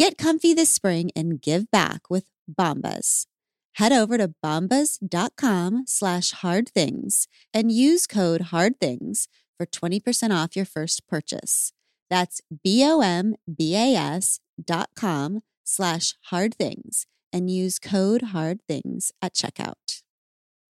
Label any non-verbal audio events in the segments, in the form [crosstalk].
Get comfy this spring and give back with Bombas. Head over to bombas.com slash hard things and use code hard things for 20% off your first purchase. That's B-O-M-B-A-S dot com slash hard things and use code hard things at checkout.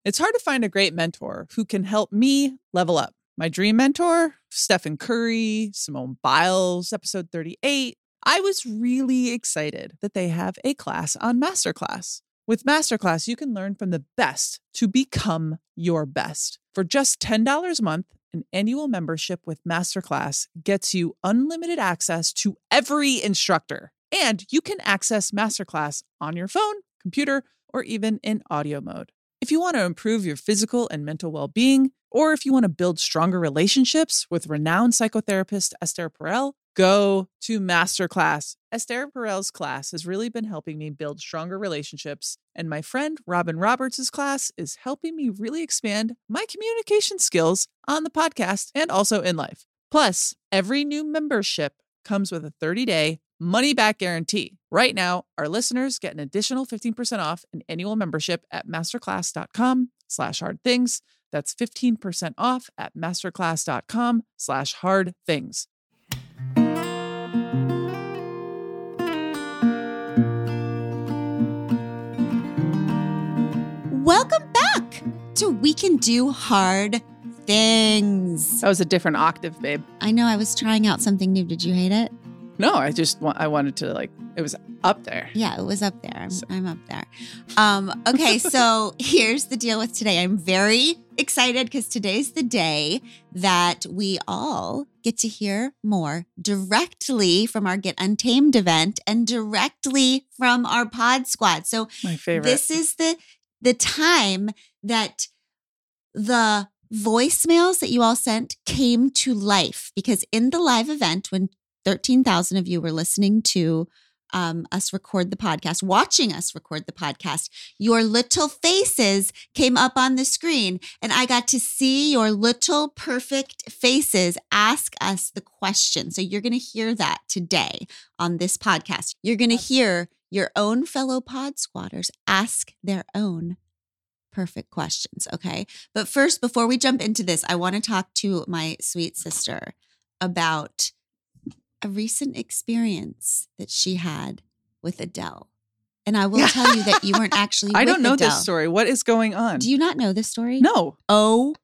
It's hard to find a great mentor who can help me level up. My dream mentor, Stephen Curry, Simone Biles, episode 38. I was really excited that they have a class on Masterclass. With Masterclass, you can learn from the best to become your best. For just $10 a month, an annual membership with Masterclass gets you unlimited access to every instructor. And you can access Masterclass on your phone, computer, or even in audio mode. If you want to improve your physical and mental well being, or if you want to build stronger relationships with renowned psychotherapist Esther Perel, go to Masterclass. Esther Perel's class has really been helping me build stronger relationships, and my friend Robin Roberts' class is helping me really expand my communication skills on the podcast and also in life. Plus, every new membership comes with a 30-day money back guarantee. Right now, our listeners get an additional 15% off an annual membership at masterclass.com slash hard things. That's 15% off at masterclass.com slash hard things. To We Can Do Hard Things. That was a different octave, babe. I know I was trying out something new. Did you hate it? No, I just want I wanted to like it was up there. Yeah, it was up there. I'm, I'm up there. Um, okay, [laughs] so here's the deal with today. I'm very excited because today's the day that we all get to hear more directly from our Get Untamed event and directly from our pod squad. So My favorite. this is the the time that the voicemails that you all sent came to life because in the live event when 13,000 of you were listening to um, us record the podcast, watching us record the podcast, your little faces came up on the screen, and I got to see your little perfect faces ask us the question. So you're going to hear that today on this podcast. You're going to hear your own fellow pod squatters ask their own perfect questions. Okay. But first, before we jump into this, I want to talk to my sweet sister about a recent experience that she had with Adele. And I will tell you that you weren't actually. [laughs] I with don't know Adele. this story. What is going on? Do you not know this story? no. Oh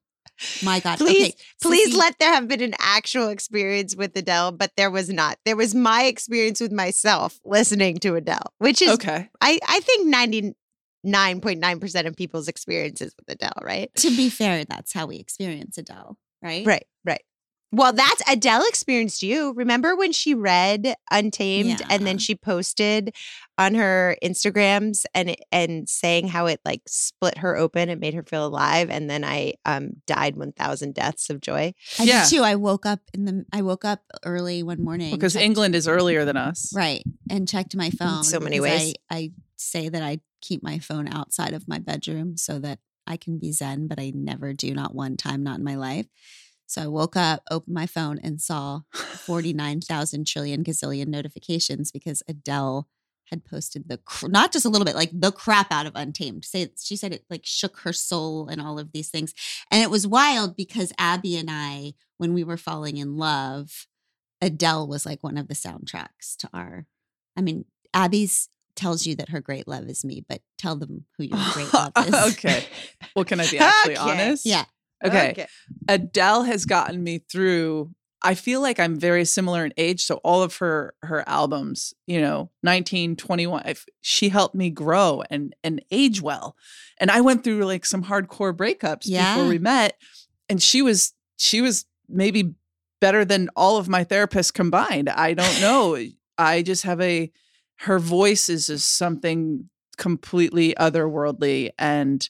my God. Please, okay. please Sissy, let there have been an actual experience with Adele, but there was not. There was my experience with myself listening to Adele, which is Okay. I, I think 99.9% of people's experiences with Adele, right? To be fair, that's how we experience Adele, right? Right, right. Well, that's Adele experienced you. Remember when she read Untamed and then she posted on her Instagrams and and saying how it like split her open and made her feel alive and then I um died 1000 deaths of joy. I Yeah. did too. I woke up in the. I woke up early one morning Because checked- England is earlier than us. right, and checked my phone. so many ways. I, I say that I keep my phone outside of my bedroom so that I can be zen, but I never do. Not one time, not in my life. So I woke up, opened my phone, and saw 49,000 trillion gazillion notifications because Adele had posted the cr- not just a little bit like the crap out of Untamed. Say she said it like shook her soul and all of these things. And it was wild because Abby and I when we were falling in love, Adele was like one of the soundtracks to our I mean, Abby's tells you that her great love is me, but tell them who your great love [laughs] is. okay. Well, can I be [laughs] actually Okay. honest? Yeah. Okay. Adele has gotten me through. I feel like I'm very similar in age. So all of her her albums, you know, 19, 21, she helped me grow and and age well. And I went through like some hardcore breakups Yeah. before we met. And she was she was maybe better than all of my therapists combined. I don't know. [laughs] I just have a her voice is just something completely otherworldly and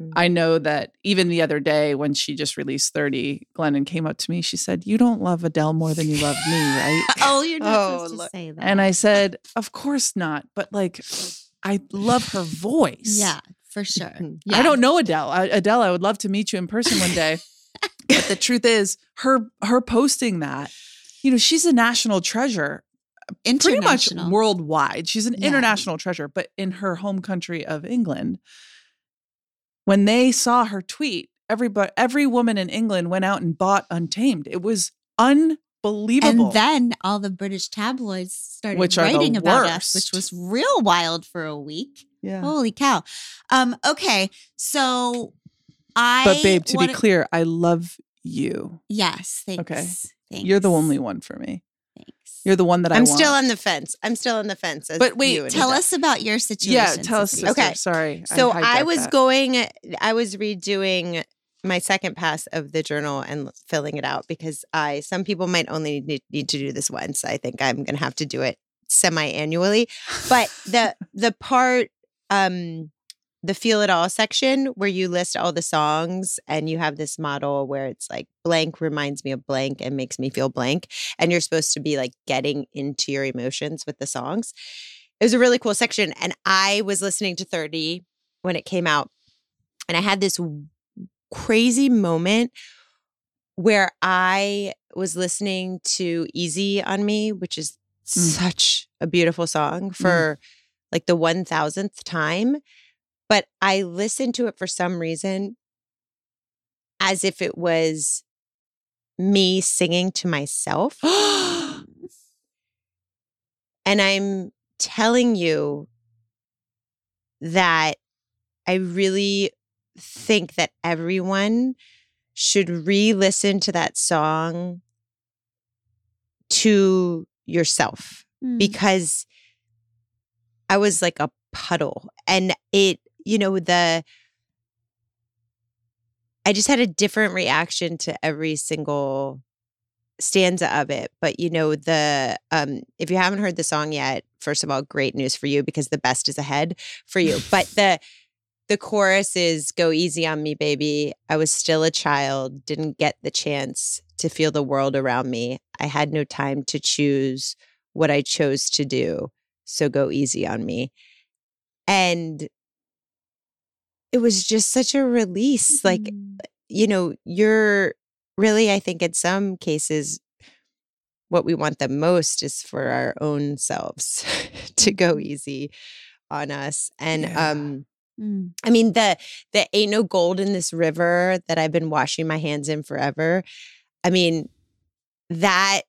Mm. I know that even the other day when she just released 30, Glennon came up to me. She said, You don't love Adele more than you love me, right? [laughs] oh, you're not Oh, supposed to say that. and I said, Of course not. But like, I love her voice. yeah, for sure. [laughs] Yeah. I don't know Adele. I, Adele, I would love to meet you in person one day. but the truth is, her her posting that, you know, she's a national treasure pretty much worldwide. She's an Yeah. international treasure, but in her home country of England, when they saw her tweet, everybody, every woman in England went out and bought Untamed. It was unbelievable. And then all the British tabloids started Which writing about us, which was real wild for a week. yeah. Holy cow. Um, okay. So I but babe, to wanna- be clear, I love you. Yes, thanks. Okay. Thanks. You're the only one for me. Thanks. You're the one that I I'm want. still on the fence. I'm still on the fence. as But wait, you Tell Adele. us about your situation. yeah, tell us. Sissy. Sister. Okay. Sorry. So I, hijacked was that. going, I was redoing my second pass of the journal and filling it out because I, some people might only need, need to do this once. I think I'm going to have to do it semi annually. But the, the part, um, the feel it all section where you list all the songs and you have this model where it's like blank reminds me of blank and makes me feel blank. And you're supposed to be like getting into your emotions with the songs. It was a really cool section. And I was listening to 30 when it came out. And I had this crazy moment where I was listening to Easy on Me, which is mm. such a beautiful song mm. for like the 1000th time. But I listened to it for some reason as if it was me singing to myself. [gasps] And I'm telling you that I really think that everyone should re listen to that song to yourself Mm. because I was like a puddle and it, you know, the, I just had a different reaction to every single stanza of it. But you know, the um if you haven't heard the song yet, first of all, great news for you because the best is ahead for you. But [laughs] the the chorus is go easy on me, baby. I was still a child, didn't get the chance to feel the world around me. I had no time to choose what I chose to do. So go easy on me. And it was just such a release. Like Mm. you know, you're really, I think, in some cases, what we want the most is for our own selves [laughs] to go easy on us. And Yeah. um, Mm. I mean, the the ain't no gold in this river that I've been washing my hands in forever. I mean, that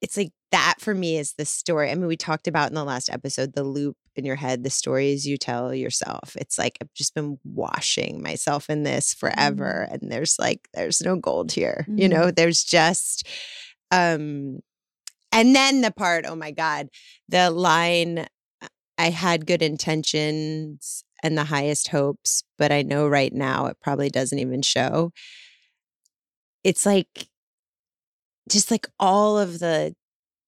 it's like that for me is the story. I mean, we talked about in the last episode the loop in your head, the stories you tell yourself. It's like I've just been washing myself in this forever. And there's like, there's no gold here. You know, there's just um and then the part, oh my God, the line I had good intentions and the highest hopes, but I know right now it probably doesn't even show. It's like just like all of the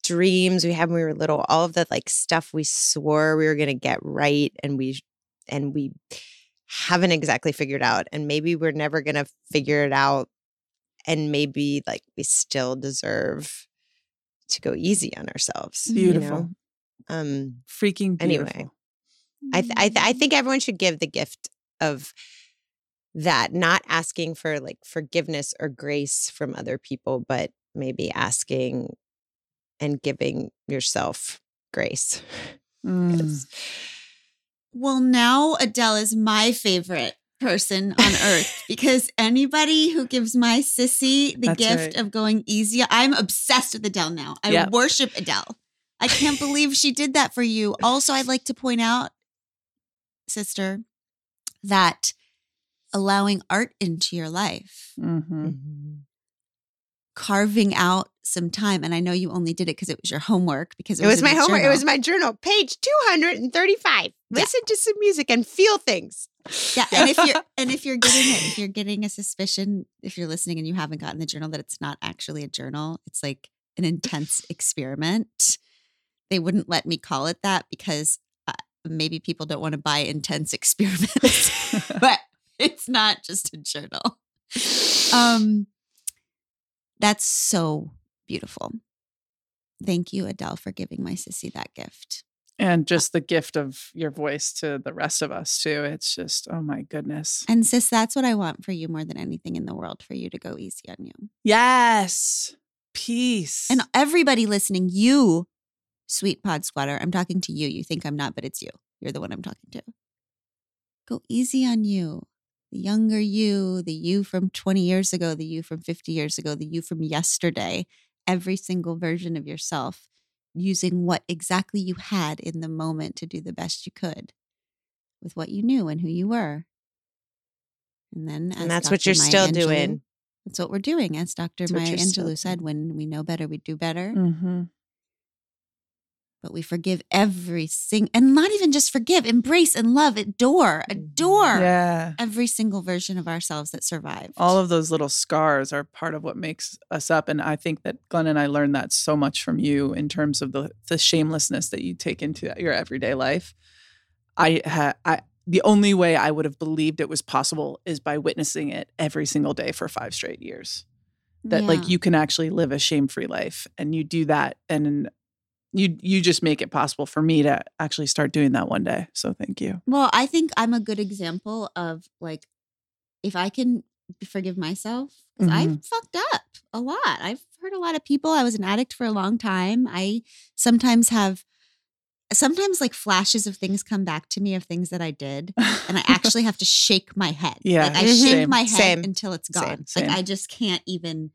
dreams we had when we were little, all of the like stuff we swore we were going to get right and we and we haven't exactly figured out and maybe we're never going to figure it out and maybe like we still deserve to go easy on ourselves. you Beautiful. know? Um Freaking Anyway. I th- I, th- I think everyone should give the gift of that, not asking for like forgiveness or grace from other people, but maybe asking and giving yourself grace. Mm. Well, now Adele is my favorite person on earth [laughs] because anybody who gives my sissy the That's gift right. of going easy, I'm obsessed with Adele now. I Yep. worship Adele. I can't believe she did that for you. Also, I'd like to point out, sister, that allowing art into your life, Mhm. carving out some time, and I know you only did it because it was your homework because it, It was in my homework. It was my journal, page 235. Yeah. Listen to some music and feel things. Yeah, [laughs] and if you're and if you're getting it, if you're getting a suspicion, if you're listening and you haven't gotten the journal, that it's not actually a journal, it's like an intense experiment they wouldn't let me call it that because uh, maybe people don't want to buy intense [laughs] experiments. [laughs] but it's not just a journal. Um, that's so beautiful. Thank you, Adele, for giving my sissy that gift. and uh just the gift of your voice to the rest of us too. It's just, oh my goodness. And sis, that's what I want for you more than anything in the world for you to go easy on you. Yes. Peace. And everybody listening, you, sweet pod squatter, I'm talking to you. You think I'm not, but it's you. You're the one I'm talking to. Go easy on you. The younger you, the you from 20 years ago, the you from 50 years ago, the you from yesterday, every single version of yourself, using what exactly you had in the moment to do the best you could with what you knew and who you were. And then, and that's what you're Maya still Angelou- doing. That's what we're doing. As Dr. That's Maya Angelou said, when we know better, we do better. hmm But we forgive every single, and not even just forgive, embrace and love, adore, mm-hmm. adore Yeah. every single version of ourselves that survived. All of those little scars are part of what makes us up. And I think that Glennon and I learned that so much from you in terms of the, the shamelessness that you take into your everyday life. I had, I, the only way I would have believed it was possible is by witnessing it every single day for five straight years. That Yeah. like you can actually live a shame-free life and you do that and you you just make it possible for me to actually start doing that one day. So thank you. Well, I think I'm a good example of like, if I can forgive myself, because I Mhm. fucked up a lot. I've hurt a lot of people. I was an addict for a long time. I sometimes have, sometimes like flashes of things come back to me of things that I did. And I [laughs] actually have to shake my head. Yeah, Like I shake same. my head Same. until it's gone. same. Like I just can't even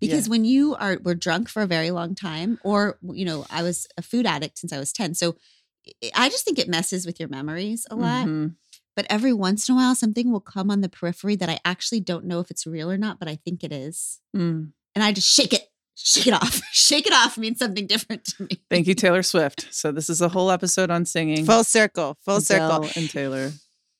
because when you are were drunk for a very long time, or you know, I was a food addict since I was 10. So I- I just think it messes with your memories a lot. Mhm. But every once in a while, something will come on the periphery that I actually don't know if it's real or not, but I think it is. Mm. And I just shake it, shake it off. [laughs] shake it off means something different to me. Thank you, Taylor [laughs] Swift. So this is a whole episode on singing. Full circle, full circle. And Taylor.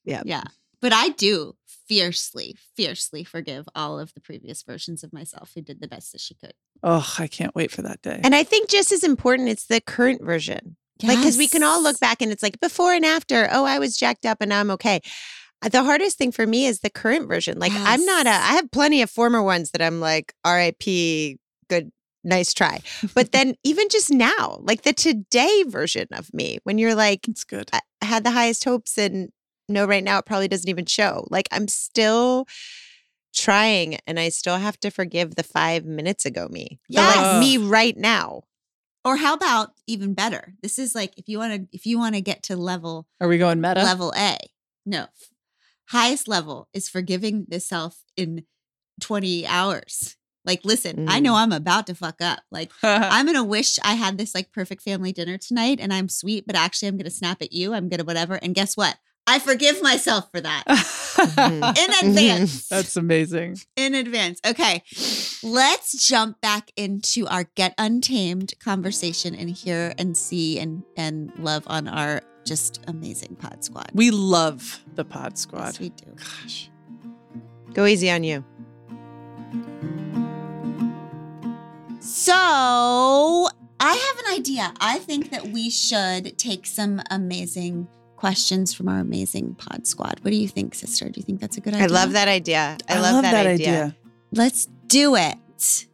Yeah yeah. But I do fiercely, fiercely forgive all of the previous versions of myself who did the best that she could. Oh, I can't wait for that day. And I think just as important, it's the current version. Like, because we can all look back and it's like before and after. Oh, I was jacked up and now I'm okay. Uh, The hardest thing for me is the current version. Like, I'm not a, I have plenty of former ones that I'm like, RIP, good, nice try. But [laughs] then even just now, like the today version of me, when you're like, it's good. I I had the highest hopes and no, right now it probably doesn't even show. Like, I'm still trying and I still have to forgive the five minutes ago me. The, like Yes. me right now. Or how about even better? This is like if you want to if you want to get to level Are we going meta? level A. No. Highest level is forgiving the self in 20 hours. Like listen, I know mm. I'm about to fuck up. Like [laughs] I'm gonna wish I had this like perfect family dinner tonight and I'm sweet, but actually I'm gonna snap at you. I'm gonna whatever. And guess what? I forgive myself for that mm-hmm. in mm-hmm. advance. That's amazing. in advance. Okay, let's jump back into our Get Untamed conversation and hear and see and and love on our just amazing pod squad. We love the Pod Squad. Yes, we do. Gosh. Go easy on you. So I have an idea. I think that we should take some amazing questions from our amazing pod squad. What do you think, sister? Do you think that's a good idea? I love that idea. I, love, that, idea. Let's do it.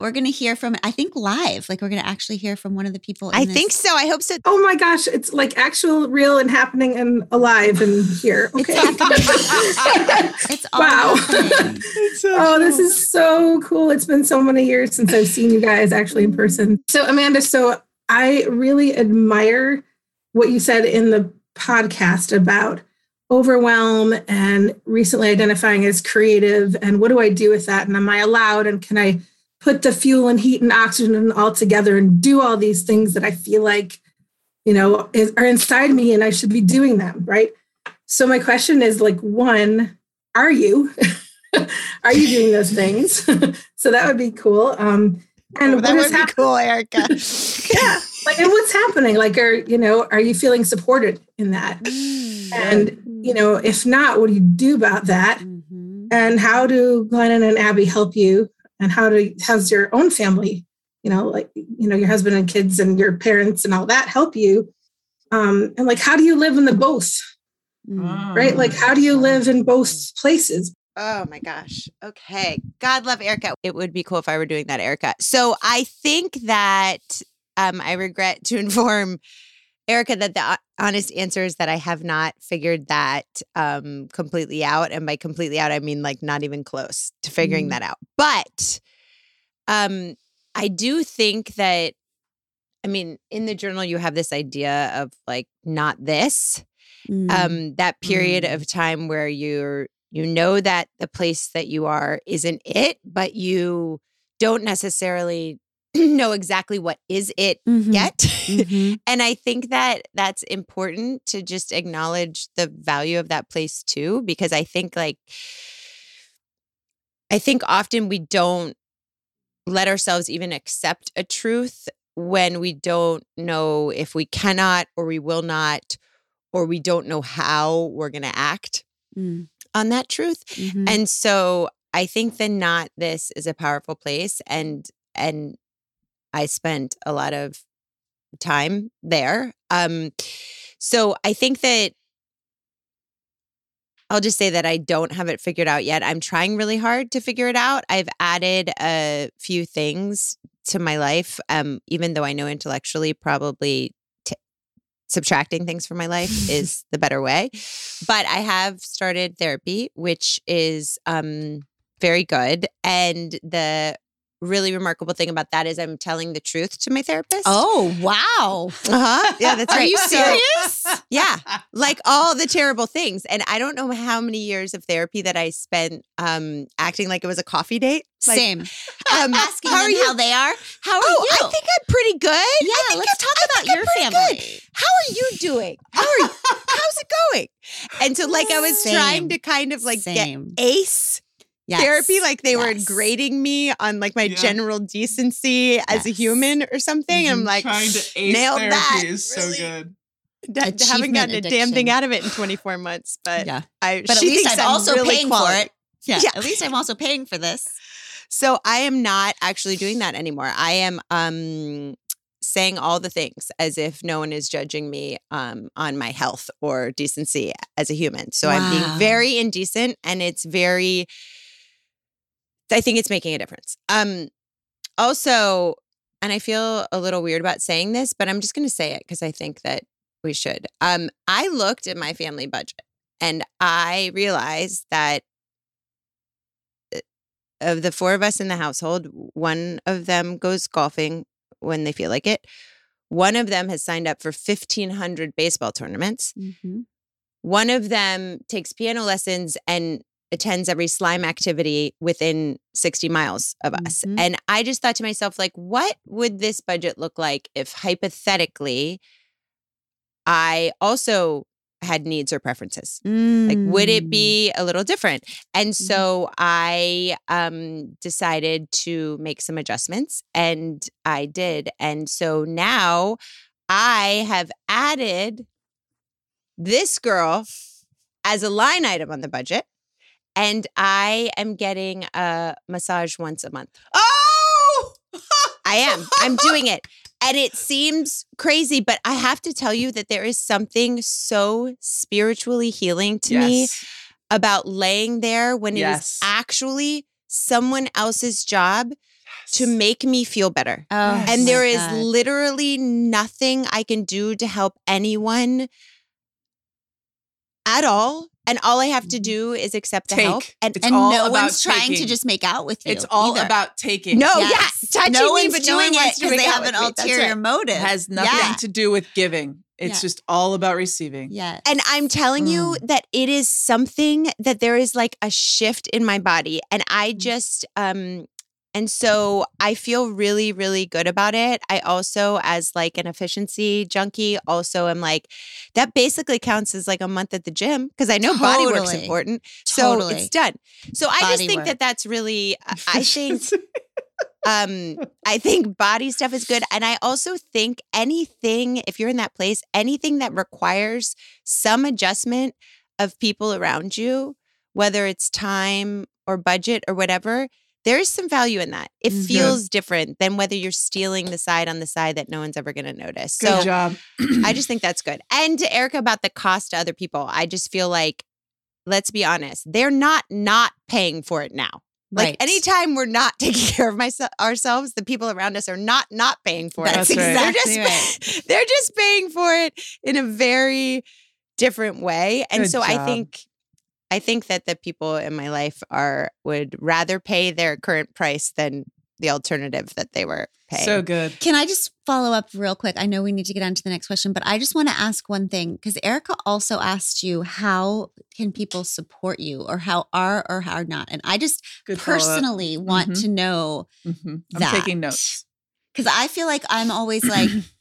We're gonna hear from I think live. Like we're gonna actually hear from one of the people. in I this- think so. I hope so. Oh my gosh, it's like actual, real, and happening and alive and here. Okay. happening. [laughs] It's all Wow. happening. oh, this is so cool. It's been so many years since I've seen you guys actually in person. So, Amanda, so I really admire what you said in the podcast about overwhelm and recently identifying as creative and what do I do with that? And am I allowed? And can I put the fuel and heat and oxygen all together and do all these things that I feel like, you know, is, are inside me and I should be doing them, right? So my question is like, one, are you? [laughs] are you doing those things? [laughs] so that would be cool. Um, and Oh, what that is would be cool, Erica. [laughs] yeah, like, and what's happening? Like, are you know, are you feeling supported in that? And you know, if not, what do you do about that? Mhm. And how do Glennon and Abby help you? And how do how's your own family you know, like, you know, your husband and kids and your parents and all that help you. Um, and like, how do you live in the both? Mm. Right? Like, how do you live in both places? Oh my gosh. Okay. God love Erica. It would be cool if I were doing that, Erica. So I think that um, I regret to [laughs] inform Erica that the honest answer is that I have not figured that um, completely out. And by completely out, I mean like not even close to figuring Mm. that out. But um, I do think that, I mean, in the journal, you have this idea of like not this Mm. um that period Mm. of time where you're you know that the place that you are isn't it but you don't necessarily [clears throat] know exactly what is it Mhm. yet [laughs] Mhm. and i think that that's important to just acknowledge the value of that place too because i think like i think often we don't let ourselves even accept a truth when we don't know if we cannot or we will not or we don't know how we're going to act Mm. On that truth. Mhm. and so i think the not this is a powerful place and and i spent a lot of time there. Um so i think that i'll just say that i don't have it figured out yet. I'm trying really hard to figure it out. I've added a few things to my life um even though i know intellectually probably subtracting things from my life [laughs] is the better way but I have started therapy, which is um, very good. And the really remarkable thing about that is I'm telling the truth to my therapist. Oh, wow. [laughs] uh-huh. Yeah, that's [laughs] right. Are you So- serious? yeah, [laughs] like all the terrible things. And I don't know how many years of therapy that I spent um, acting like it was a coffee date. Like, Same. Um, Asking how them you? how they are. How are oh, you? I think I'm pretty good. Yeah, let's I'm- talk about your family. good. How are you doing? How are you? How's it going? And so, like, I was trying to kind of like get ace Yes. therapy like they were grading me on like my Yeah. general decency as a human or something and i'm like Trying to ace nailed therapy that, is so really. good. d- haven't Achievement gotten a damn thing out of it in 24 months but Yeah. i But at she least thinks I'm also really paying quality. for it. Yeah. Yeah. At least I'm also paying for this. so i am not actually doing that anymore i am um saying all the things as if no one is judging me um, on my health or decency as a human. So I'm being very indecent and it's very I think it's making a difference. Um also and I feel a little weird about saying this, but I'm just going to say it because I think that we should. Um I looked at my family budget and I realized that uh, of the four of us in the household, one of them goes golfing when they feel like it. One of them has signed up for 1500 baseball tournaments. Mm-hmm. One of them takes piano lessons and attends every slime activity within 60 miles of us. Mhm. And I just thought to myself, like, what would this budget look like if hypothetically I also had needs or preferences? Like, would Mm. it be a little different? And so I um, decided to make some adjustments, and I did. And so now I have added this girl as a line item on the budget, and I am getting a massage once a month. Oh, [laughs] I am. I'm doing it. And it seems crazy, but I have to tell you that there is something so spiritually healing to me about laying there when it is Yes. actually someone else's job to make me feel better. Oh, And there is God. literally nothing I can do to help anyone at all. And all I have to mm-hmm. do is accept the help. And It's and no about one's trying to just make out with you. It's all either. about taking. no, Yes. yeah, touching no me, but no doing one it because they have an with me. That's ulterior right. motive. It has nothing Yeah. to do with giving. It's Yeah. just all about receiving. Yes. And I'm telling you mm. that it is something that there is like a shift in my body. And I mm. just, um, and so I feel really, really good about it. I also, as like an efficiency junkie, also am like, that basically counts as like a month at the gym because I know body work's Totally. important. So it's done. So I just think work. that that's really, I- I think [laughs] um i think body stuff is good and i also think anything if you're in that place anything that requires some adjustment of people around you whether it's time or budget or whatever there is some value in that. It Mhm. feels different than whether you're stealing the side on the side that no one's ever going to notice. Good so job. I just [clears throat] think that's good. And to Erica about the cost to other people, I just feel like, let's be honest, they're not not paying for it now. Like Right. anytime we're not [laughs] taking care of myself ourselves, the people around us are not not paying for That's it. right. They're exactly just right. [laughs] they're just paying for it in a very different way. And Good so I think I think that the people in my life are would rather pay their current price than the alternative that they were paying. So good. Can I just follow up real quick? I know we need to get on to the next question, but I just want to ask one thing because Erica also asked you how can people support you or how are or how are not. And I just Good follow-up. personally want Mhm. to know Mhm. I'm that. taking notes. because I feel like I'm always like, [clears throat]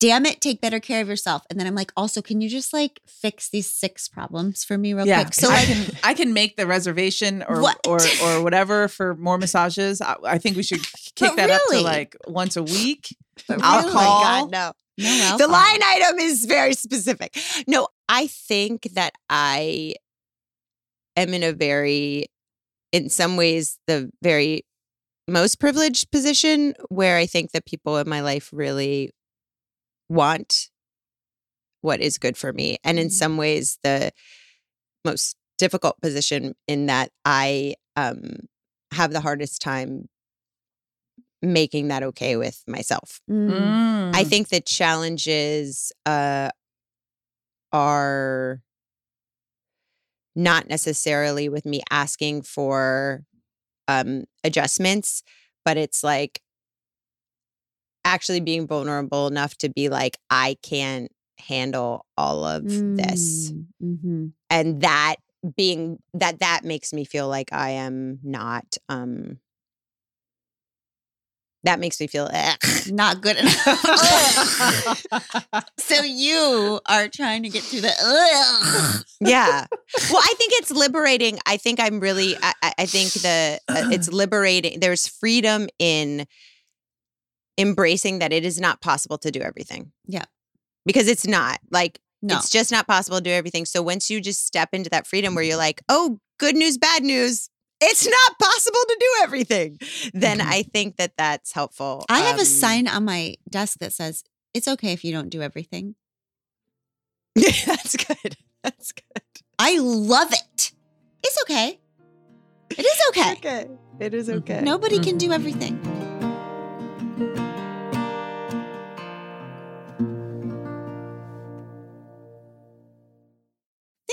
damn it, take better care of yourself. And then I'm like, also, can you just like fix these six problems for me real yeah, quick? So I like, can I can make the reservation or What? or [laughs] or whatever for more massages. I, I think we should [laughs] kick But that up to like once a week. but I'll oh really, call. God, no. no the um line item is very specific. No, I think that I am in a very, in some ways, the very most privileged position where I think that people in my life really want what is good for me. And in Mhm. some ways, the most difficult position in that I um, have the hardest time making that okay with myself. Mm. I think the challenges uh, are not necessarily with me asking for um, adjustments, but it's like actually being vulnerable enough to be like, I can't handle all of this. Mm, mhm. And that being that that makes me feel like I am not um that makes me feel ugh. [laughs] Not good enough. [laughs] so you are trying to get through the. Ugh. yeah well i think it's [laughs] liberating i think i'm really i, I- I think the uh, it's [clears throat] liberating there's freedom in embracing that it is not possible to do everything Yeah. because it's not like No. it's just not possible to do everything so once you just step into that freedom where you're like oh good news bad news it's not possible to do everything then Mhm. i think that that's helpful I have a Um, sign on my desk that says, "It's okay if you don't do everything." Yeah, [laughs] that's good [laughs] that's good I love it. It's okay. It is okay. okay it is Mhm. okay Nobody can do everything.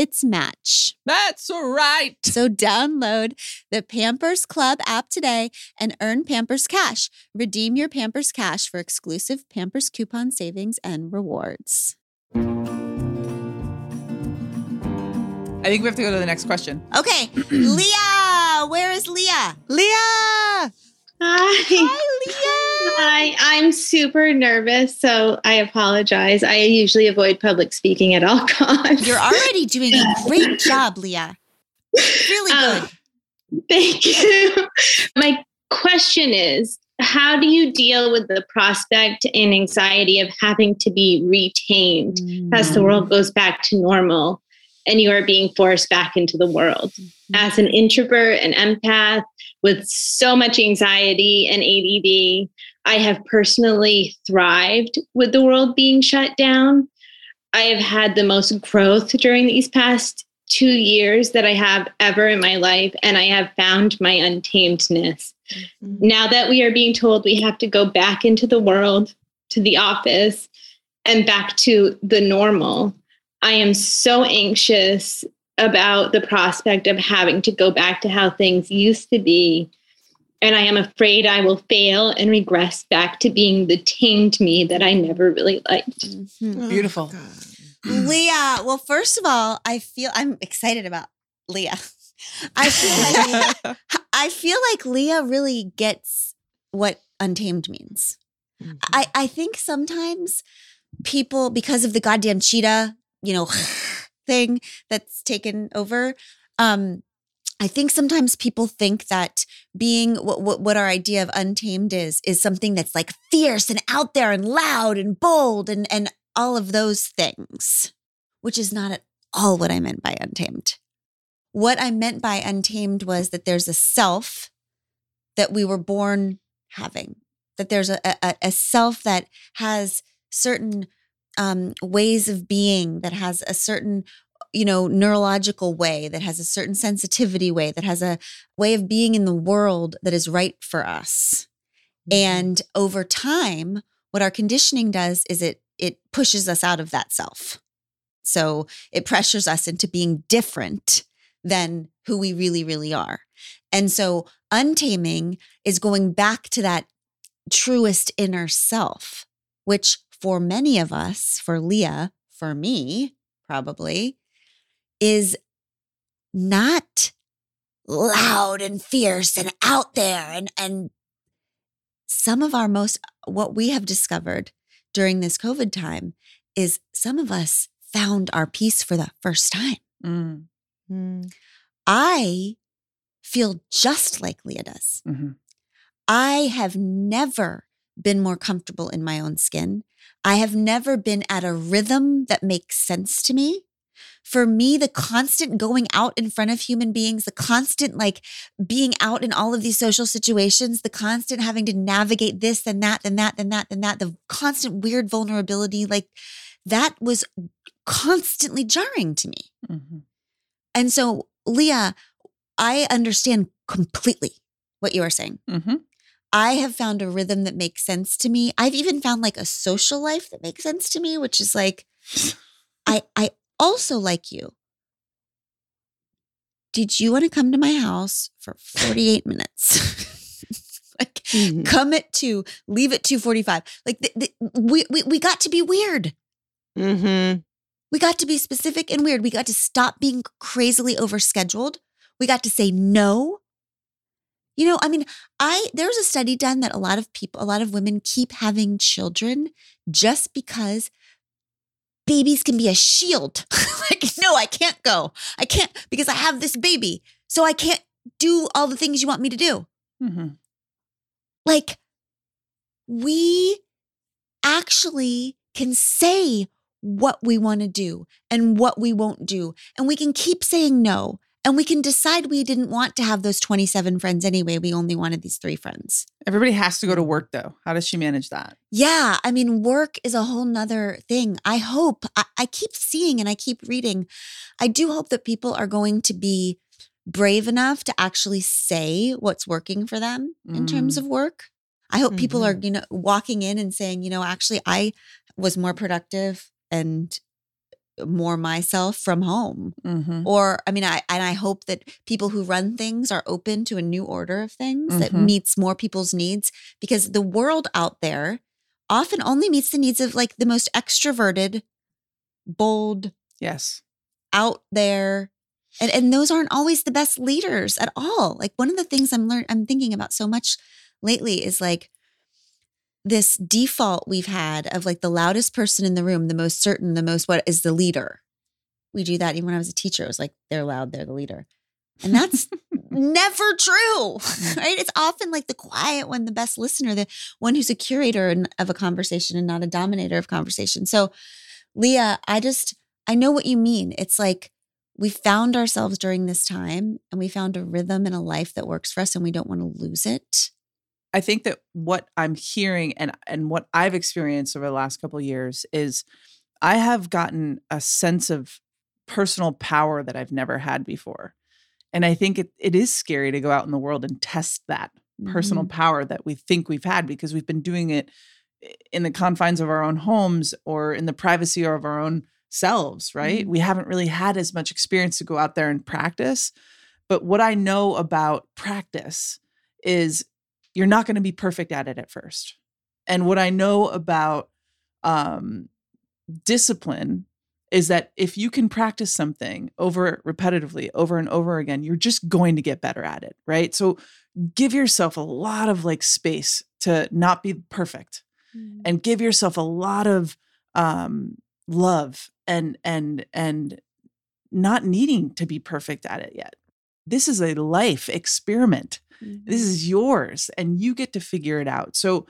its match. That's right. So download the Pampers Club app today and earn Pampers Cash. Redeem your Pampers Cash for exclusive Pampers coupon savings and rewards. I think we have to go to the next question. Okay, [clears throat] Leah, where is Leah? leah Hi. Hi, Leah. Hi. I'm super nervous, so I apologize. I usually avoid public speaking at all [laughs] costs. You're already doing a great job, Leah. Really Um, good. Thank you. My question is how do you deal with the prospect and anxiety of having to be retamed as the world goes back to normal and you are being forced back into the world? As an introvert, an empath with so much anxiety and ADD, I have personally thrived with the world being shut down. I have had the most growth during these past two years that I have ever in my life, and I have found my untamedness. Mm-hmm. Now that we are being told we have to go back into the world, to the office, and back to the normal, I am so anxious about the prospect of having to go back to how things used to be. And I am afraid I will fail and regress back to being the tamed me that I never really liked. Mhm. Beautiful. Leah, well, first of all, I feel I'm excited about Leah. [laughs] I feel like [laughs] I feel like Leah really gets what untamed means. I, I think sometimes people, because of the goddamn cheetah, you know, [sighs] thing that's taken over, um, I think sometimes people think that being what, what what our idea of untamed is is something that's like fierce and out there and loud and bold and and all of those things, which is not at all what I meant by untamed. What I meant by untamed was that there's a self that we were born having, that there's a, a, a self that has certain um, ways of being, that has a certain, you know, neurological way, that has a certain sensitivity way, that has a way of being in the world that is right for us. Mm-hmm. And over time, what our conditioning does is it it pushes us out of that self. So it pressures us into being different than who we really, really are. And so untaming is going back to that truest inner self, which for many of us, for Leah, for me, probably, is not loud and fierce and out there and and some of our most what we have discovered during this covid time is some of us found our peace for the first time Mm, Mm. i feel just like leah does mhm. I have never been more comfortable in my own skin. I have never been at a rhythm that makes sense to me. For me, the constant going out in front of human beings, the constant like being out in all of these social situations, the constant having to navigate this and that, and that, and that, and that, the constant weird vulnerability, like that was constantly jarring to me. Mhm. And so, Leah, I understand completely what you are saying. Mhm. I have found a rhythm that makes sense to me. I've even found like a social life that makes sense to me, which is like [laughs] I I also like you. Did you want to come to my house for 48 minutes? [laughs] like Mhm. come at 2, leave at 2:45. Like th- th- we, we we got to be weird. Mhm. We got to be specific and weird. We got to stop being crazily overscheduled. We got to say no. You know, I mean, I there was a study done that a lot of people, a lot of women keep having children just because babies can be a shield. [laughs] like, no, I can't go. I can't because I have this baby. So I can't do all the things you want me to do. Mhm. Like, we actually can say what we want to do and what we won't do. And we can keep saying no. And we can decide we didn't want to have those 27 friends anyway. We only wanted these three friends. Everybody has to go to work though. How does she manage that? Yeah. I mean, work is a whole nother thing. I hope, I, I keep seeing and I keep reading. I do hope that people are going to be brave enough to actually say what's working for them in terms mm-hmm. of work. I hope people are, mm-hmm. you know, walking in and saying, you know, actually, I was more productive and more myself from home. Mhm. Or, I mean, I and I hope that people who run things are open to a new order of things that Mhm. meets more people's needs because the world out there often only meets the needs of like the most extroverted, bold, Yes. out there. And and those aren't always the best leaders at all. Like one of the things I'm learning I'm thinking about so much lately is like this default we've had of like the loudest person in the room, the most certain, the most what is the leader. We do that even when I was a teacher. It was like they're loud, they're the leader. And that's [laughs] never true, mm. right? It's often like the quiet one, the best listener, the one who's a curator of a conversation and not a dominator of conversation. So, Leah, I just, I know what you mean. It's like we found ourselves during this time and we found a rhythm and a life that works for us and we don't want to lose it. I think that what I'm hearing and and what I've experienced over the last couple of years is I have gotten a sense of personal power that I've never had before. And I think it, it is scary to go out in the world and test that personal Mhm. power that we think we've had because we've been doing it in the confines of our own homes or in the privacy of our own selves, right? Mhm. We haven't really had as much experience to go out there and practice. But what I know about practice is you're not going to be perfect at it at first. And what I know about um, discipline is that if you can practice something over repetitively over and over again you're just going to get better at it right so give yourself a lot of like space to not be perfect Mm. and give yourself a lot of um love and and and not needing to be perfect at it yet this is a life experiment this is yours and you get to figure it out so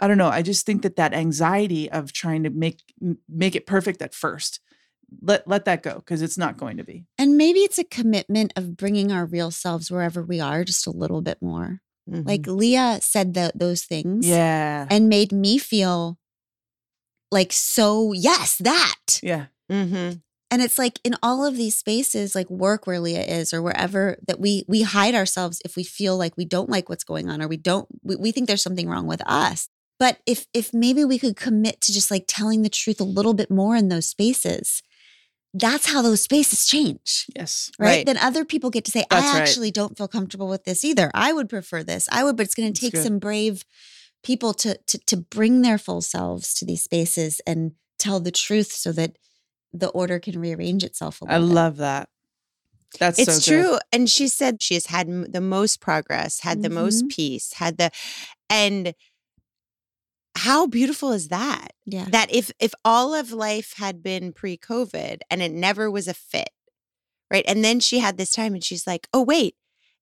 i don't know i just think that that anxiety of trying to make make it perfect at first let let that go because it's not going to be And maybe it's a commitment of bringing our real selves wherever we are just a little bit more. Mhm. Like Leah said tho- those things yeah and made me feel like so, yes, that. yeah Mhm. And it's like in all of these spaces, like work where Leah is or wherever that we we hide ourselves if we feel like we don't like what's going on or we don't we, we think there's something wrong with us. But if if maybe we could commit to just like telling the truth a little bit more in those spaces, that's how those spaces change. yes Right? Then other people get to say, That's I right. actually don't feel comfortable with this either. I would prefer this. I would, but it's gonna take some brave people to to to bring their full selves to these spaces and tell the truth so that the order can rearrange itself a i little bit. love that that's It's so true. And she said she has had the most progress, had the most mm-hmm. peace, had the, and how beautiful is that? Yeah. That if if all of life had been pre-COVID and it never was a fit, right? And then she had this time and she's like, oh wait,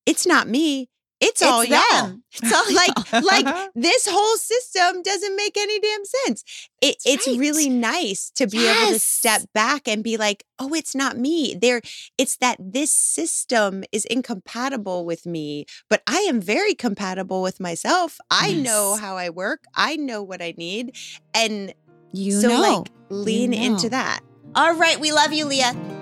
it's not me. It's, It's all y'all. [laughs] It's all like like [laughs] this whole system doesn't make any damn sense. It, it's right. really nice to be able to step back and be like, oh, it's not me. There, it's that this system is incompatible with me, but I am very compatible with myself. I know how I work. I know what I need, and you so know. like lean into know. that. all right, we love you, Leah.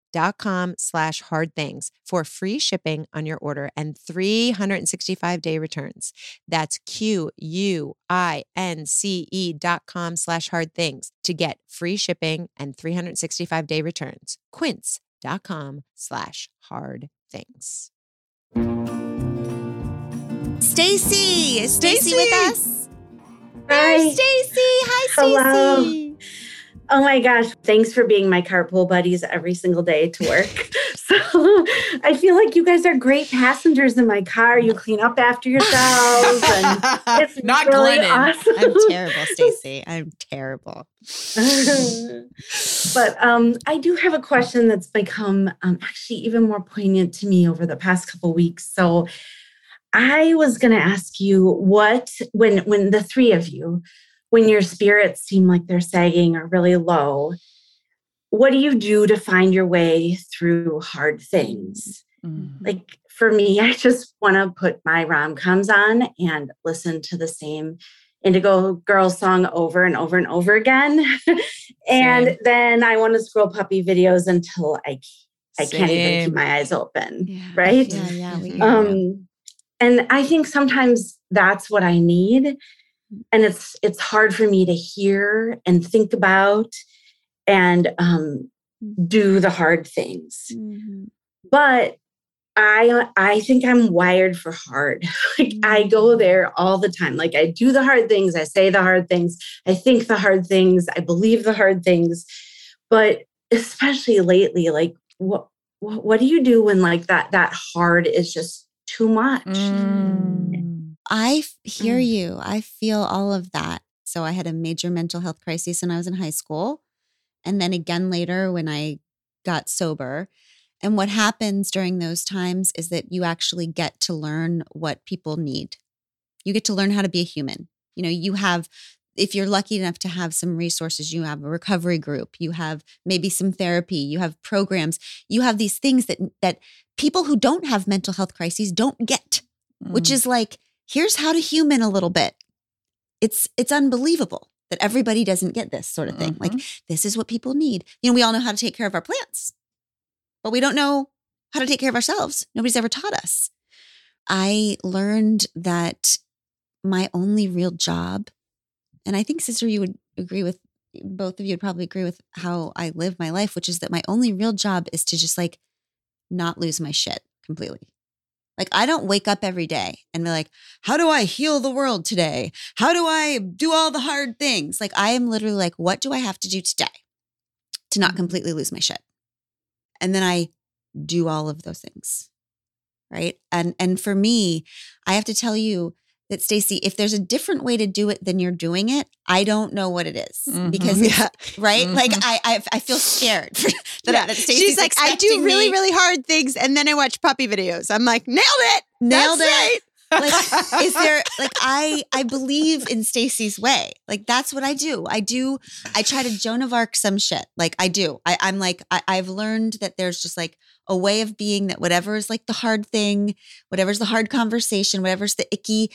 quince.com slash hard things for free shipping on your order and 365 day returns. That's Q U I N C E dot com slash hard things to get free shipping and 365 day returns. Quince.com slash hard things. Stacy, is Stacy with us? Hi. Stacy. Hi, Stacy. Oh my gosh. Thanks for being my carpool buddies every single day to work. [laughs] [laughs] so I feel like you guys are great passengers in my car. You clean up after yourselves. And [laughs] it's not really Glennon. awesome. I'm terrible, Stacy. I'm terrible. but um, I do have a question that's become um, actually even more poignant to me over the past couple weeks. So I was going to ask you what when when the three of you when your spirits seem like they're sagging or really low, what do you do to find your way through hard things? Mm. Like for me, [laughs] I just want to put my rom coms on and listen to the same Indigo Girls song over and over and over again. [laughs] and Same. then I want to scroll puppy videos until I I can't even keep my eyes open. Yeah. Right? Yeah, yeah. We Mhm. hear you. um and i think sometimes that's what i need and it's it's hard for me to hear and think about and um do the hard things Mhm. but i i think i'm wired for hard [laughs] like i go there all the time like i do the hard things i say the hard things i think the hard things i believe the hard things but especially lately, like what what, what do you do when like that that hard is just too much? Mm. I hear Mm. you. I feel all of that. So I had a major mental health crisis when I was in high school. And then again later when I got sober. And what happens during those times is that you actually get to learn what people need. You get to learn how to be a human. You know, you have, if you're lucky enough to have some resources, you have a recovery group, you have maybe some therapy, you have programs, you have these things that that people who don't have mental health crises don't get which Mm. is like here's how to human a little bit. It's it's unbelievable that everybody doesn't get this sort of thing like mm-hmm. this is what people need. You know we all know how to take care of our plants but we don't know how to take care of ourselves. Nobody's ever taught us. I learned that my only real job and i think sister you would agree with both of you would probably agree with how i live my life which is that my only real job is to just like not lose my shit completely like, I don't wake up every day and be like, how do I heal the world today? How do I do all the hard things? Like, I am literally like, what do I have to do today to not mm-hmm. completely lose my shit? And then I do all of those things. Right. And and for me, I have to tell you that Stacey, if there's a different way to do it than you're doing it, I don't know what it is. Mhm. Because Yeah. right? Like Mhm. I, I I feel scared [laughs] that, Yeah. that Stacey's She's like, I do really, me- really hard things, and then I watch puppy videos. I'm like, nailed it, nailed That's it. right. like [laughs] is there like i i believe in stacy's way like that's what i do i do i try to joan of arc some shit like i do I, i'm like I, i've learned that there's just like a way of being that whatever is like the hard thing whatever's the hard conversation whatever's the icky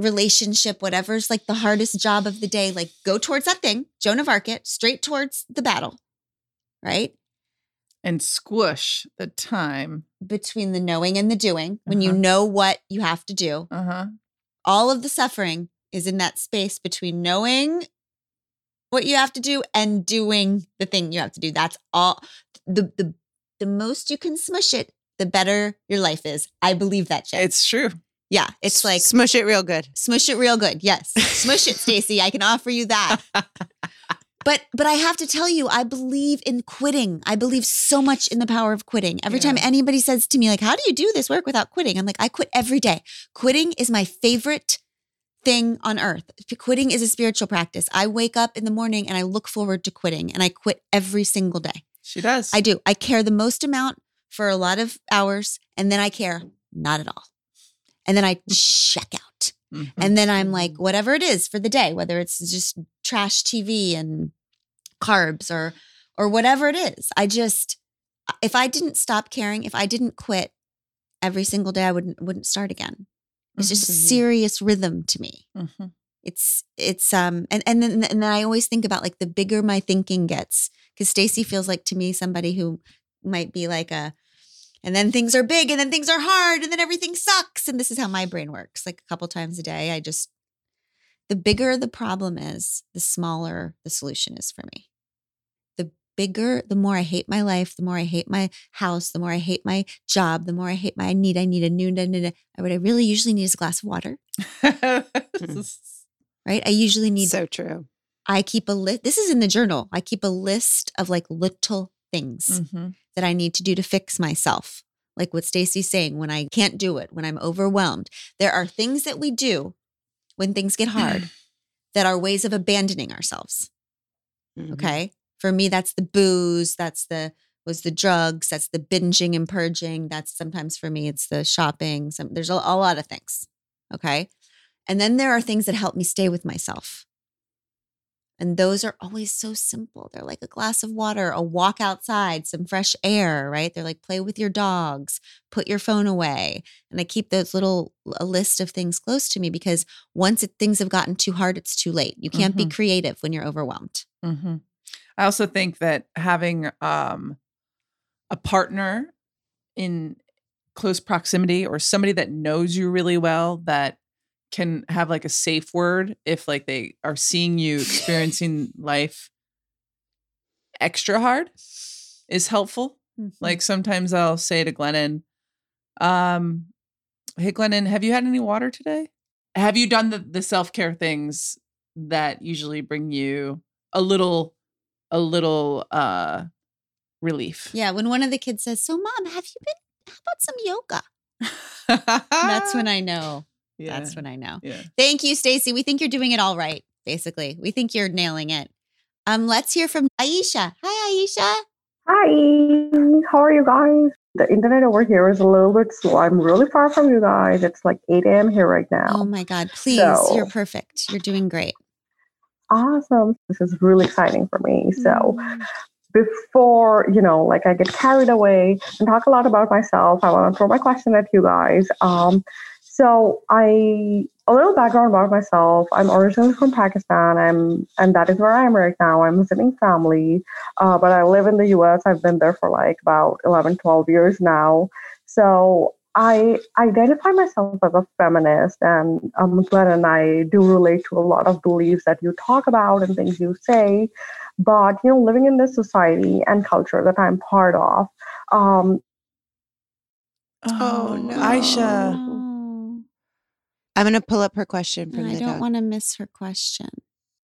relationship whatever's like the hardest job of the day like go towards that thing joan of arc it straight towards the battle right and squish the time. between the knowing and the doing when you Uh-huh. know what you have to do Uh huh. all of the suffering is in that space between knowing what you have to do and doing the thing you have to do. That's all the the the most you can smush it, the better your life is. I believe that shit. It's true. Yeah, it's like smush it real good. smush it real good. Yes. Smush it, Stacy. I can offer you that. [laughs] But but I have to tell you, I believe in quitting. I believe so much in the power of quitting. Every time anybody says to me, like, how do you do this work without quitting? I'm like, I quit every day. Quitting is my favorite thing on earth. Quitting is a spiritual practice. I wake up in the morning and I look forward to quitting and I quit every single day. She does. I do. I care the most amount for a lot of hours and then I care not at all. And then I check out. Mhm. And then I'm like, whatever it is for the day, whether it's just trash TV and carbs or or whatever it is. I just if I didn't stop caring, if I didn't quit every single day, I wouldn't wouldn't start again. It's just a Mhm. serious rhythm to me. Mhm. It's it's um and and then and then I always think about like the bigger my thinking gets because Stacy feels like to me somebody who might be like a and then things are big and then things are hard and then everything sucks and this is how my brain works like a couple times a day I just the bigger the problem is the smaller the solution is for me the bigger the more I hate my life the more I hate my house the more I hate my job the more I hate my I need I need a new da, da, da. what I really usually need is a glass of water [laughs] right I usually need so true. I keep a list. This is in the journal. I keep a list of like little things Mhm. that I need to do to fix myself. Like what Stacy's saying, when I can't do it, when I'm overwhelmed, there are things that we do when things get hard [sighs] that are ways of abandoning ourselves. Mhm. Okay. For me, that's the booze. That's the was the drugs. That's the binging and purging. That's sometimes for me, it's the shopping. Some there's a, a lot of things. Okay. And then there are things that help me stay with myself. And those are always so simple. They're like a glass of water, a walk outside, some fresh air, right? They're like play with your dogs, put your phone away. And I keep those little a list of things close to me because once it, things have gotten too hard, it's too late. You can't be Mhm. creative when you're overwhelmed. hmm I also think that having um, a partner in close proximity or somebody that knows you really well that can have like a safe word if like they are seeing you experiencing [laughs] life extra hard is helpful. Like sometimes I'll say to Glennon, um, hey Glennon, have you had any water today? Have you done the, the self-care things that usually bring you a little a little uh relief. Yeah, when one of the kids says, "So, mom, have you been? How about some yoga?" That's when I know. Yeah. That's when I know. yeah. Thank you, Stacy. We think you're doing it all right. Basically, we think you're nailing it. Um, let's hear from Aisha. Hi, Aisha. Hi, how are you guys? The internet over here is a little bit slow. I'm really far from you guys. It's like 8 a.m. here right now. Oh my God! Please, So- you're perfect. You're doing great. Awesome. This is really exciting for me. So, Mm. before, you know, like I get carried away and talk a lot about myself, I want to throw my question at you guys. Um, so I a little background about myself. I'm originally from Pakistan. I'm and that is where I am right now. I'm visiting family, uh, but I live in the U.S. I've been there for like about 11, 12 years now. So I identify myself as a feminist, and um, Glennon I do relate to a lot of beliefs that you talk about and things you say. But you know, living in this society and culture that I'm part of, um, Oh, no. Aisha. I'm going to pull up her question from I the don't doc. want to miss her question.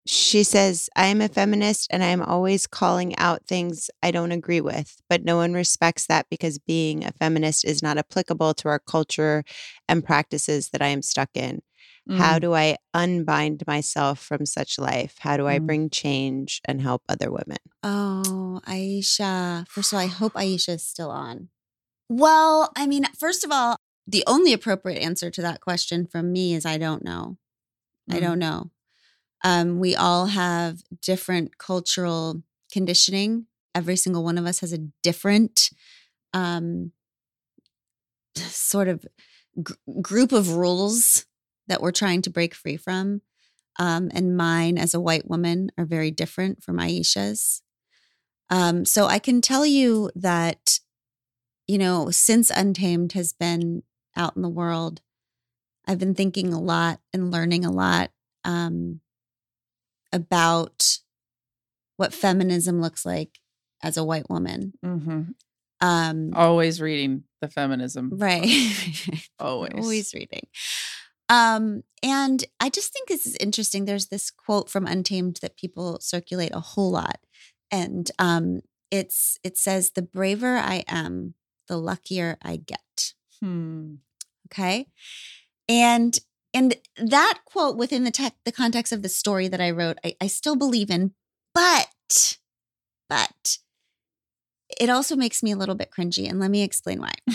She says, I am a feminist and I am always calling out things I don't agree with, but no one respects that because being a feminist is not applicable to our culture and practices that I am stuck in. How Mm. do I unbind myself from such life? How do I Mm. bring change and help other women? Oh, Aisha. First of all, I hope Aisha is still on. Well, I mean, first of all, the only appropriate answer to that question from me is I don't know. I Mm. don't know. Um, we all have different cultural conditioning. Every single one of us has a different um, [sighs] sort of gr- group of rules that we're trying to break free from. Um, and mine as a white woman are very different from Aisha's. Um, so I can tell you that, you know, since Untamed has been out in the world, I've been thinking a lot and learning a lot um, about what feminism looks like as a white woman. Mhm. Um, Always reading the feminism. right. [laughs] Always. always reading. Um, and I just think this is interesting. There's this quote from Untamed that people circulate a whole lot. And um, it's it says, the braver I am, the luckier I get. Hmm. Okay. And and that quote within the tech the context of the story that I wrote, I, I still believe in, but but it also makes me a little bit cringy. And let me explain why. [laughs]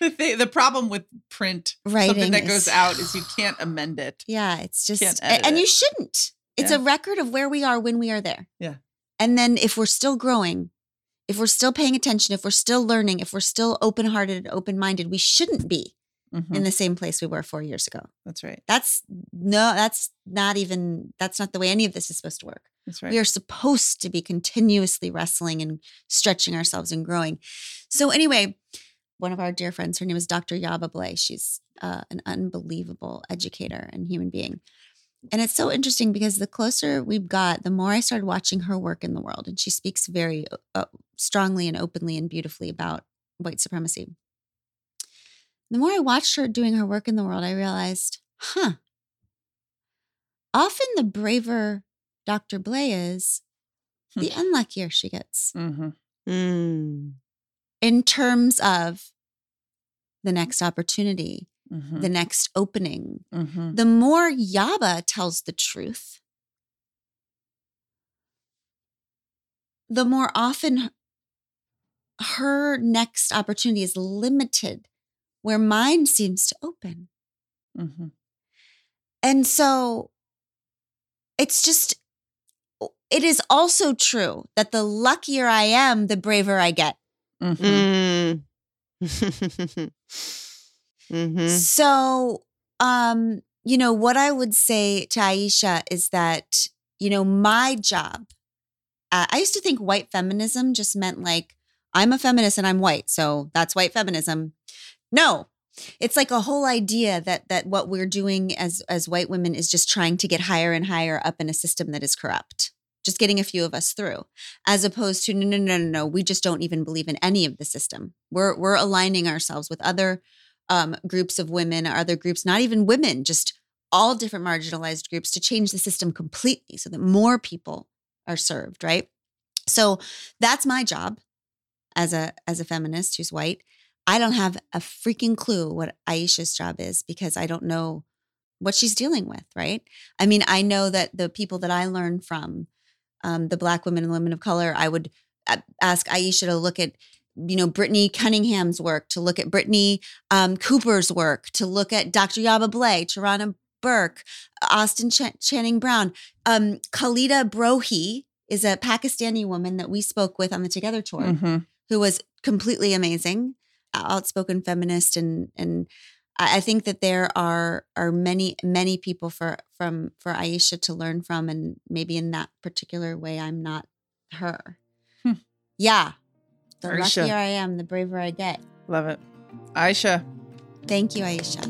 the, thing, the problem with print, Writing something that is- goes out, is you [sighs] can't amend it. Yeah, it's just, and it. you shouldn't. It's Yeah. a record of where we are when we are there. Yeah. And then if we're still growing, if we're still paying attention, if we're still learning, if we're still open hearted and open minded, we shouldn't be Mhm. in the same place we were four years ago. That's right. That's no, that's not even, that's not the way any of this is supposed to work. That's right. We are supposed to be continuously wrestling and stretching ourselves and growing. So, anyway, one of our dear friends, her name is Dr. Yaba Blay. She's uh, an unbelievable educator and human being. And it's so interesting because the closer we've got, the more I started watching her work in the world. And she speaks very uh, strongly and openly and beautifully about white supremacy. The more I watched her doing her work in the world, I realized, huh, often the braver Dr. Blay is, the unluckier she gets hmm Mm. in terms of the next opportunity, hmm the next opening. hmm The more Yaba tells the truth, the more often her next opportunity is limited, where mine seems to open. hmm And so it's just, it is also true that the luckier I am, the braver I get. hmm Mm. [laughs] hmm So, um, you know, what I would say to Aisha is that, you know, my job, uh, I used to think white feminism just meant like, I'm a feminist and I'm white. So that's white feminism. No, it's like a whole idea that that what we're doing as as white women is just trying to get higher and higher up in a system that is corrupt just getting a few of us through as opposed to no no no no no we just don't even believe in any of the system we're we're aligning ourselves with other um, groups of women other groups not even women just all different marginalized groups to change the system completely so that more people are served right So that's my job as a as a feminist who's white. I don't have a freaking clue what Aisha's job is because I don't know what she's dealing with, right? I mean, I know that the people that I learn from, um, the Black women and women of color, I would ask Aisha to look at, you know, Brittany Cunningham's work, to look at Brittany um, Cooper's work, to look at Dr. Yaba Blay, Tarana Burke, Austin Ch- Channing Brown, um, Khalida Brohi is a Pakistani woman that we spoke with on the Together tour, Mm-hmm. who was completely amazing, outspoken feminist, and and I I think that there are are many many people for from for Aisha to learn from, and maybe in that particular way, I'm not her. Hmm. Yeah, the Aisha. luckier I am, the braver I get. Love it. Aisha, Thank you, Aisha.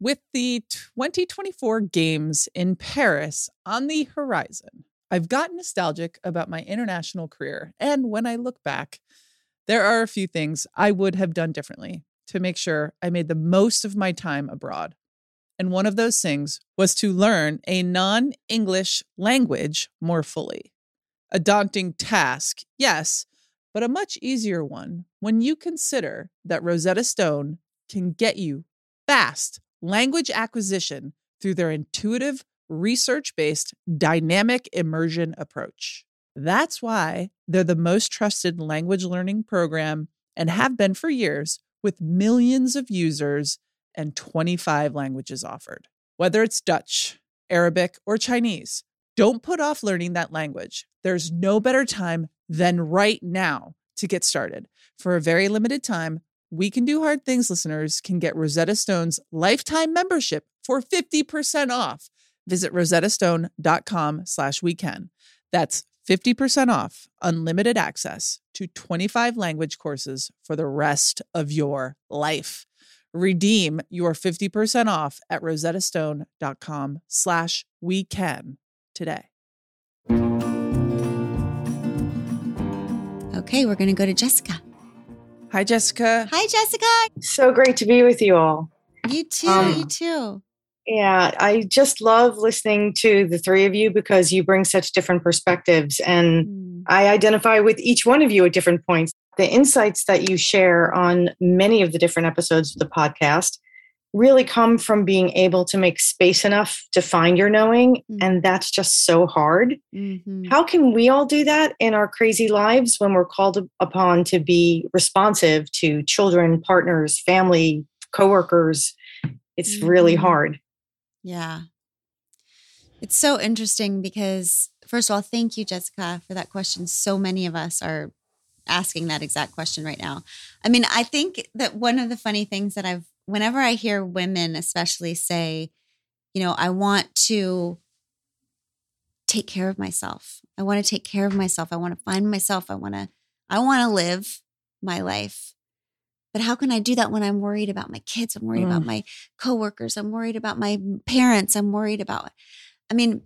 With the 2024 games in Paris on the horizon, I've gotten nostalgic about my international career. And when I look back, there are a few things I would have done differently to make sure I made the most of my time abroad. And one of those things was to learn a non English language more fully. A daunting task, yes, but a much easier one when you consider that Rosetta Stone can get you fast language acquisition through their intuitive, research based dynamic immersion approach. That's why they're the most trusted language learning program and have been for years with millions of users and 25 languages offered. Whether it's Dutch, Arabic, or Chinese, don't put off learning that language. There's no better time than right now to get started. For a very limited time, we Can Do Hard Things listeners can get Rosetta Stone's lifetime membership for 50% off. Visit rosettastone.com slash we can. That's 50% off unlimited access to 25 language courses for the rest of your life. Redeem your 50% off at rosettastone.com slash we can today. Okay, we're going to go to Jessica. Hi, Jessica. Hi, Jessica. So great to be with you all. You too. Um, you too. Yeah, I just love listening to the three of you because you bring such different perspectives. And Mm. I identify with each one of you at different points. The insights that you share on many of the different episodes of the podcast really come from being able to make space enough to find your knowing. Mm. And that's just so hard. Mhm. How can we all do that in our crazy lives when we're called upon to be responsive to children, partners, family, coworkers? It's really Mhm. hard. Yeah. It's so interesting because, first of all, thank you, Jessica, for that question. So many of us are asking that exact question right now. I mean, I think that one of the funny things that I've, whenever I hear women, especially, say, you know, I want to take care of myself. I want to take care of myself. I want to find myself. I want to, I want to live my life. But how can I do that when I'm worried about my kids? I'm worried about mm. my coworkers. I'm worried about my parents. I'm worried about, I mean,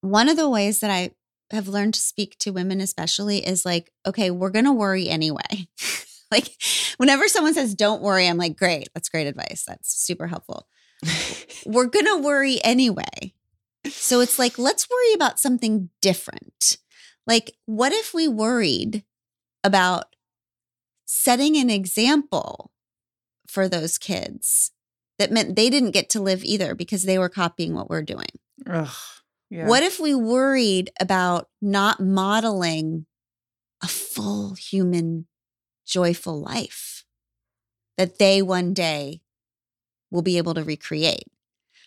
one of the ways that I have learned to speak to women, especially, is like, okay, we're going to worry anyway. [laughs] like, whenever someone says, don't worry, I'm like, great. That's great advice. That's super helpful. [laughs] we're going to worry anyway. So it's like, let's worry about something different. Like, what if we worried about setting an example for those kids that meant they didn't get to live either because they were copying what we're doing? Ugh, What if we worried about not modeling a full human, joyful life that they one day will be able to recreate?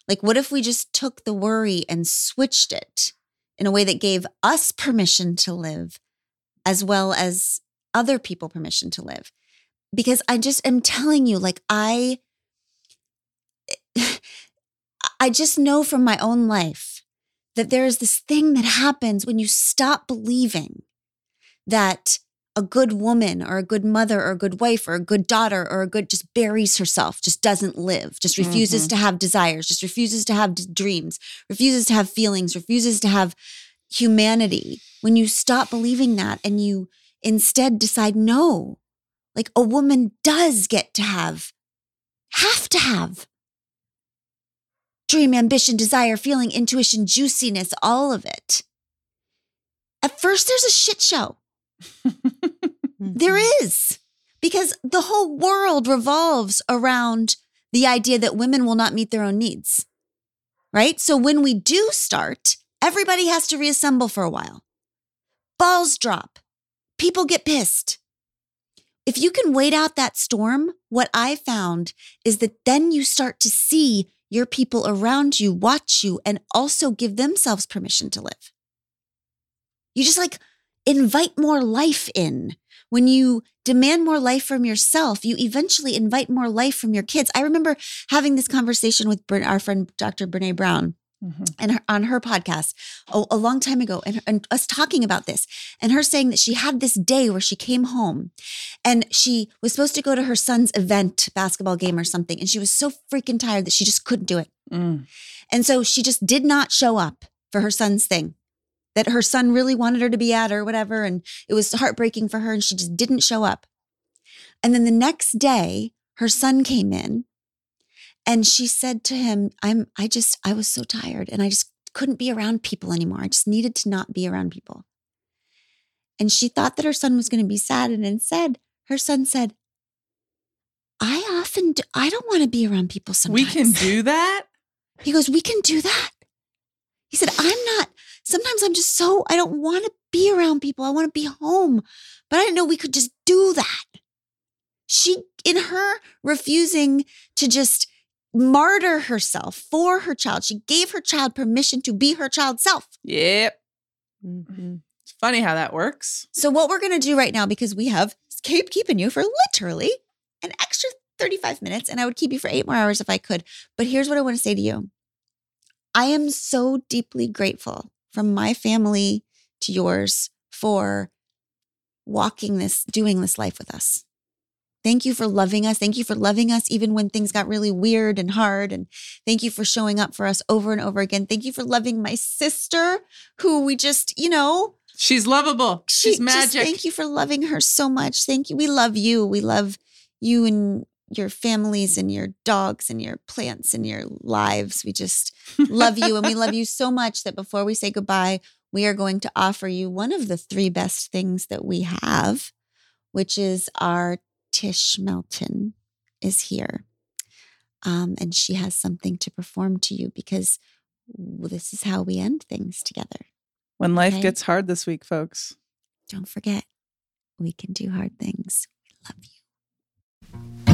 Like, what if we just took the worry and switched it in a way that gave us permission to live as well as other people permission to live? Because I just am telling you, like, I. [sighs] I just know from my own life that there is this thing that happens when you stop believing that a good woman or a good mother or a good wife or a good daughter or a good just buries herself, just doesn't live, just refuses Mhm. to have desires, just refuses to have d- dreams, refuses to have feelings, refuses to have humanity. When you stop believing that and you instead decide, no, like a woman does get to have have to have dream, ambition, desire, feeling, intuition, juiciness, all of it. At first, there's a shit show. [laughs] there mm-hmm. is, because the whole world revolves around the idea that women will not meet their own needs. Right? So when we do start, everybody has to reassemble for a while. Balls drop. People get pissed. If you can wait out that storm, what I found is that then you start to see your people around you watch you and also give themselves permission to live. You just like invite more life in. When you demand more life from yourself, you eventually invite more life from your kids. I remember having this conversation with our friend Dr. Brene Brown. Mm-hmm. And her, on her podcast a, a long time ago, and, and us talking about this, and her saying that she had this day where she came home and she was supposed to go to her son's event, basketball game or something, and she was so freaking tired that she just couldn't do it. Mm. And so she just did not show up for her son's thing that her son really wanted her to be at or whatever. And it was heartbreaking for her and she just didn't show up. And then the next day, her son came in and she said to him, I'm, I just, I was so tired and I just couldn't be around people anymore. I just needed to not be around people. And she thought that her son was going to be sad. And instead, her son said, I often, do, I don't want to be around people sometimes. We can do that? [laughs] He goes, We can do that. He said, I'm not, sometimes I'm just so, I don't want to be around people. I want to be home. But I didn't know we could just do that. She, in her refusing to just martyr herself for her child, she gave her child permission to be her child self. Yep. Mm-hmm. It's funny how that works. So, what we're going to do right now, because we have keep keeping you for literally an extra 35 minutes, and I would keep you for eight more hours if I could. But here's what I want to say to you I am so deeply grateful from my family to yours for walking this, doing this life with us. Thank you for loving us. Thank you for loving us even when things got really weird and hard. And thank you for showing up for us over and over again. Thank you for loving my sister, who we just, you know, she's lovable. She's she, magic. Just, thank you for loving her so much. Thank you. We love you. We love you and your families and your dogs and your plants and your lives. We just love you and we love you so much that before we say goodbye, we are going to offer you one of the three best things that we have, which is our Tish Melton is here. Um, and she has something to perform to you because this is how we end things together. When life okay? gets hard this week, folks. Don't forget, we can do hard things. We love you.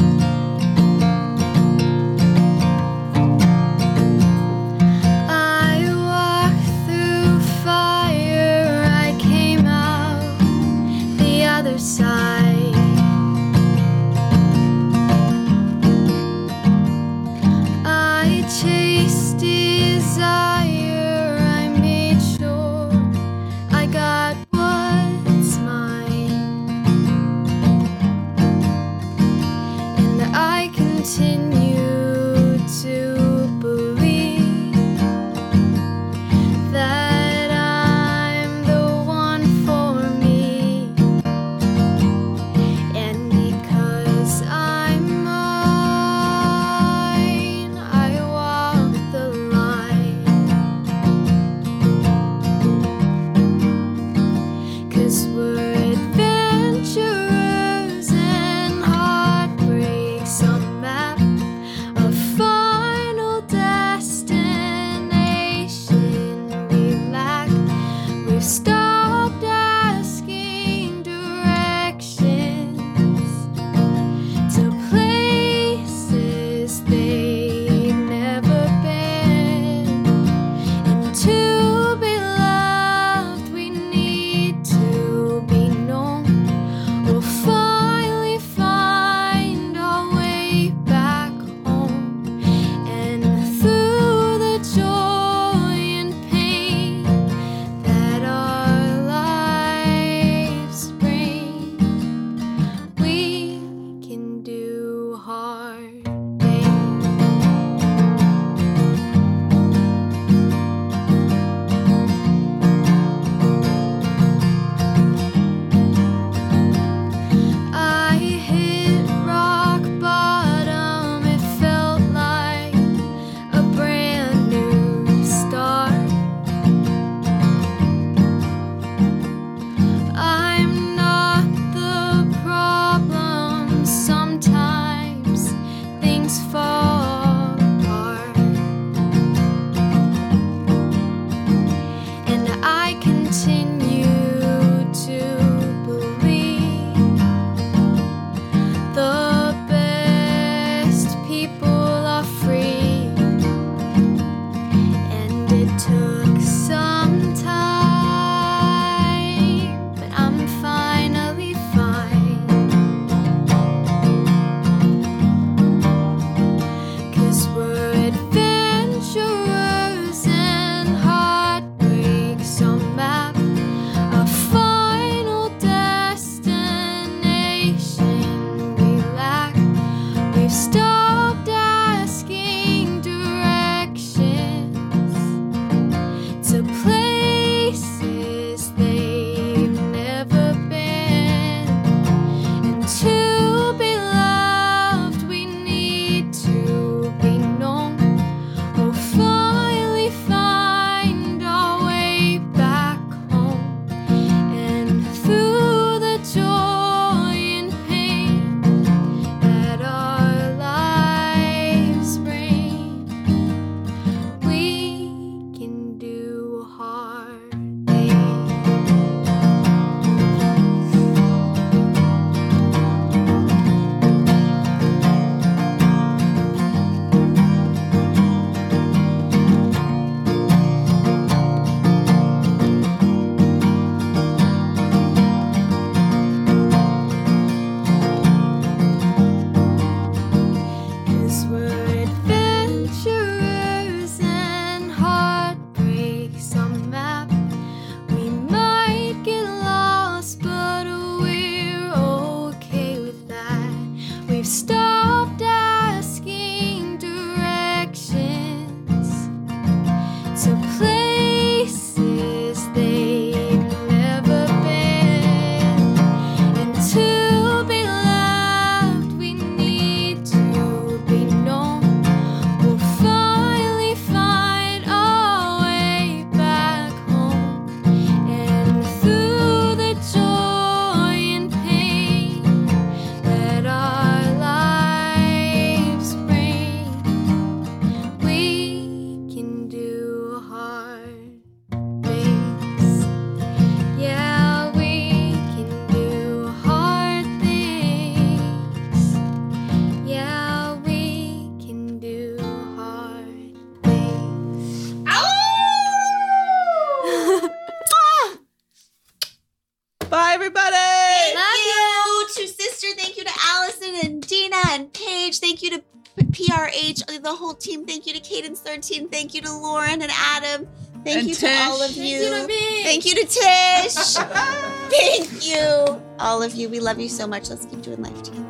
PRH, the whole team. Thank you to Cadence 13. Thank you to Lauren and Adam. Thank And you Tish. to all of Thank you. you to me. Thank you to Tish. [laughs] Thank you, all of you. We love you so much. Let's keep doing life together.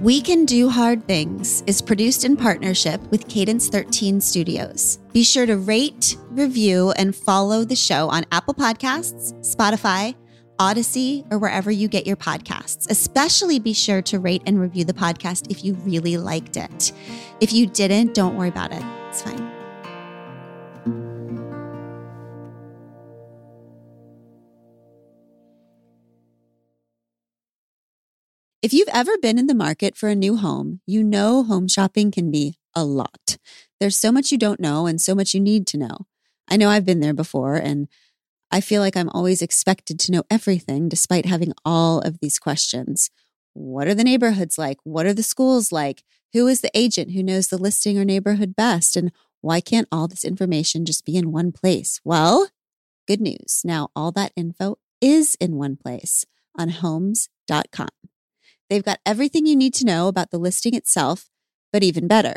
We Can Do Hard Things is produced in partnership with Cadence 13 Studios. Be sure to rate, review, and follow the show on Apple Podcasts, Spotify, Odyssey, or wherever you get your podcasts. Especially be sure to rate and review the podcast if you really liked it. If you didn't, don't worry about it. It's fine. If you've ever been in the market for a new home, you know home shopping can be a lot. There's so much you don't know and so much you need to know. I know I've been there before, and I feel like I'm always expected to know everything despite having all of these questions. What are the neighborhoods like? What are the schools like? Who is the agent who knows the listing or neighborhood best? And why can't all this information just be in one place? Well, good news. Now all that info is in one place on homes.com. They've got everything you need to know about the listing itself, but even better,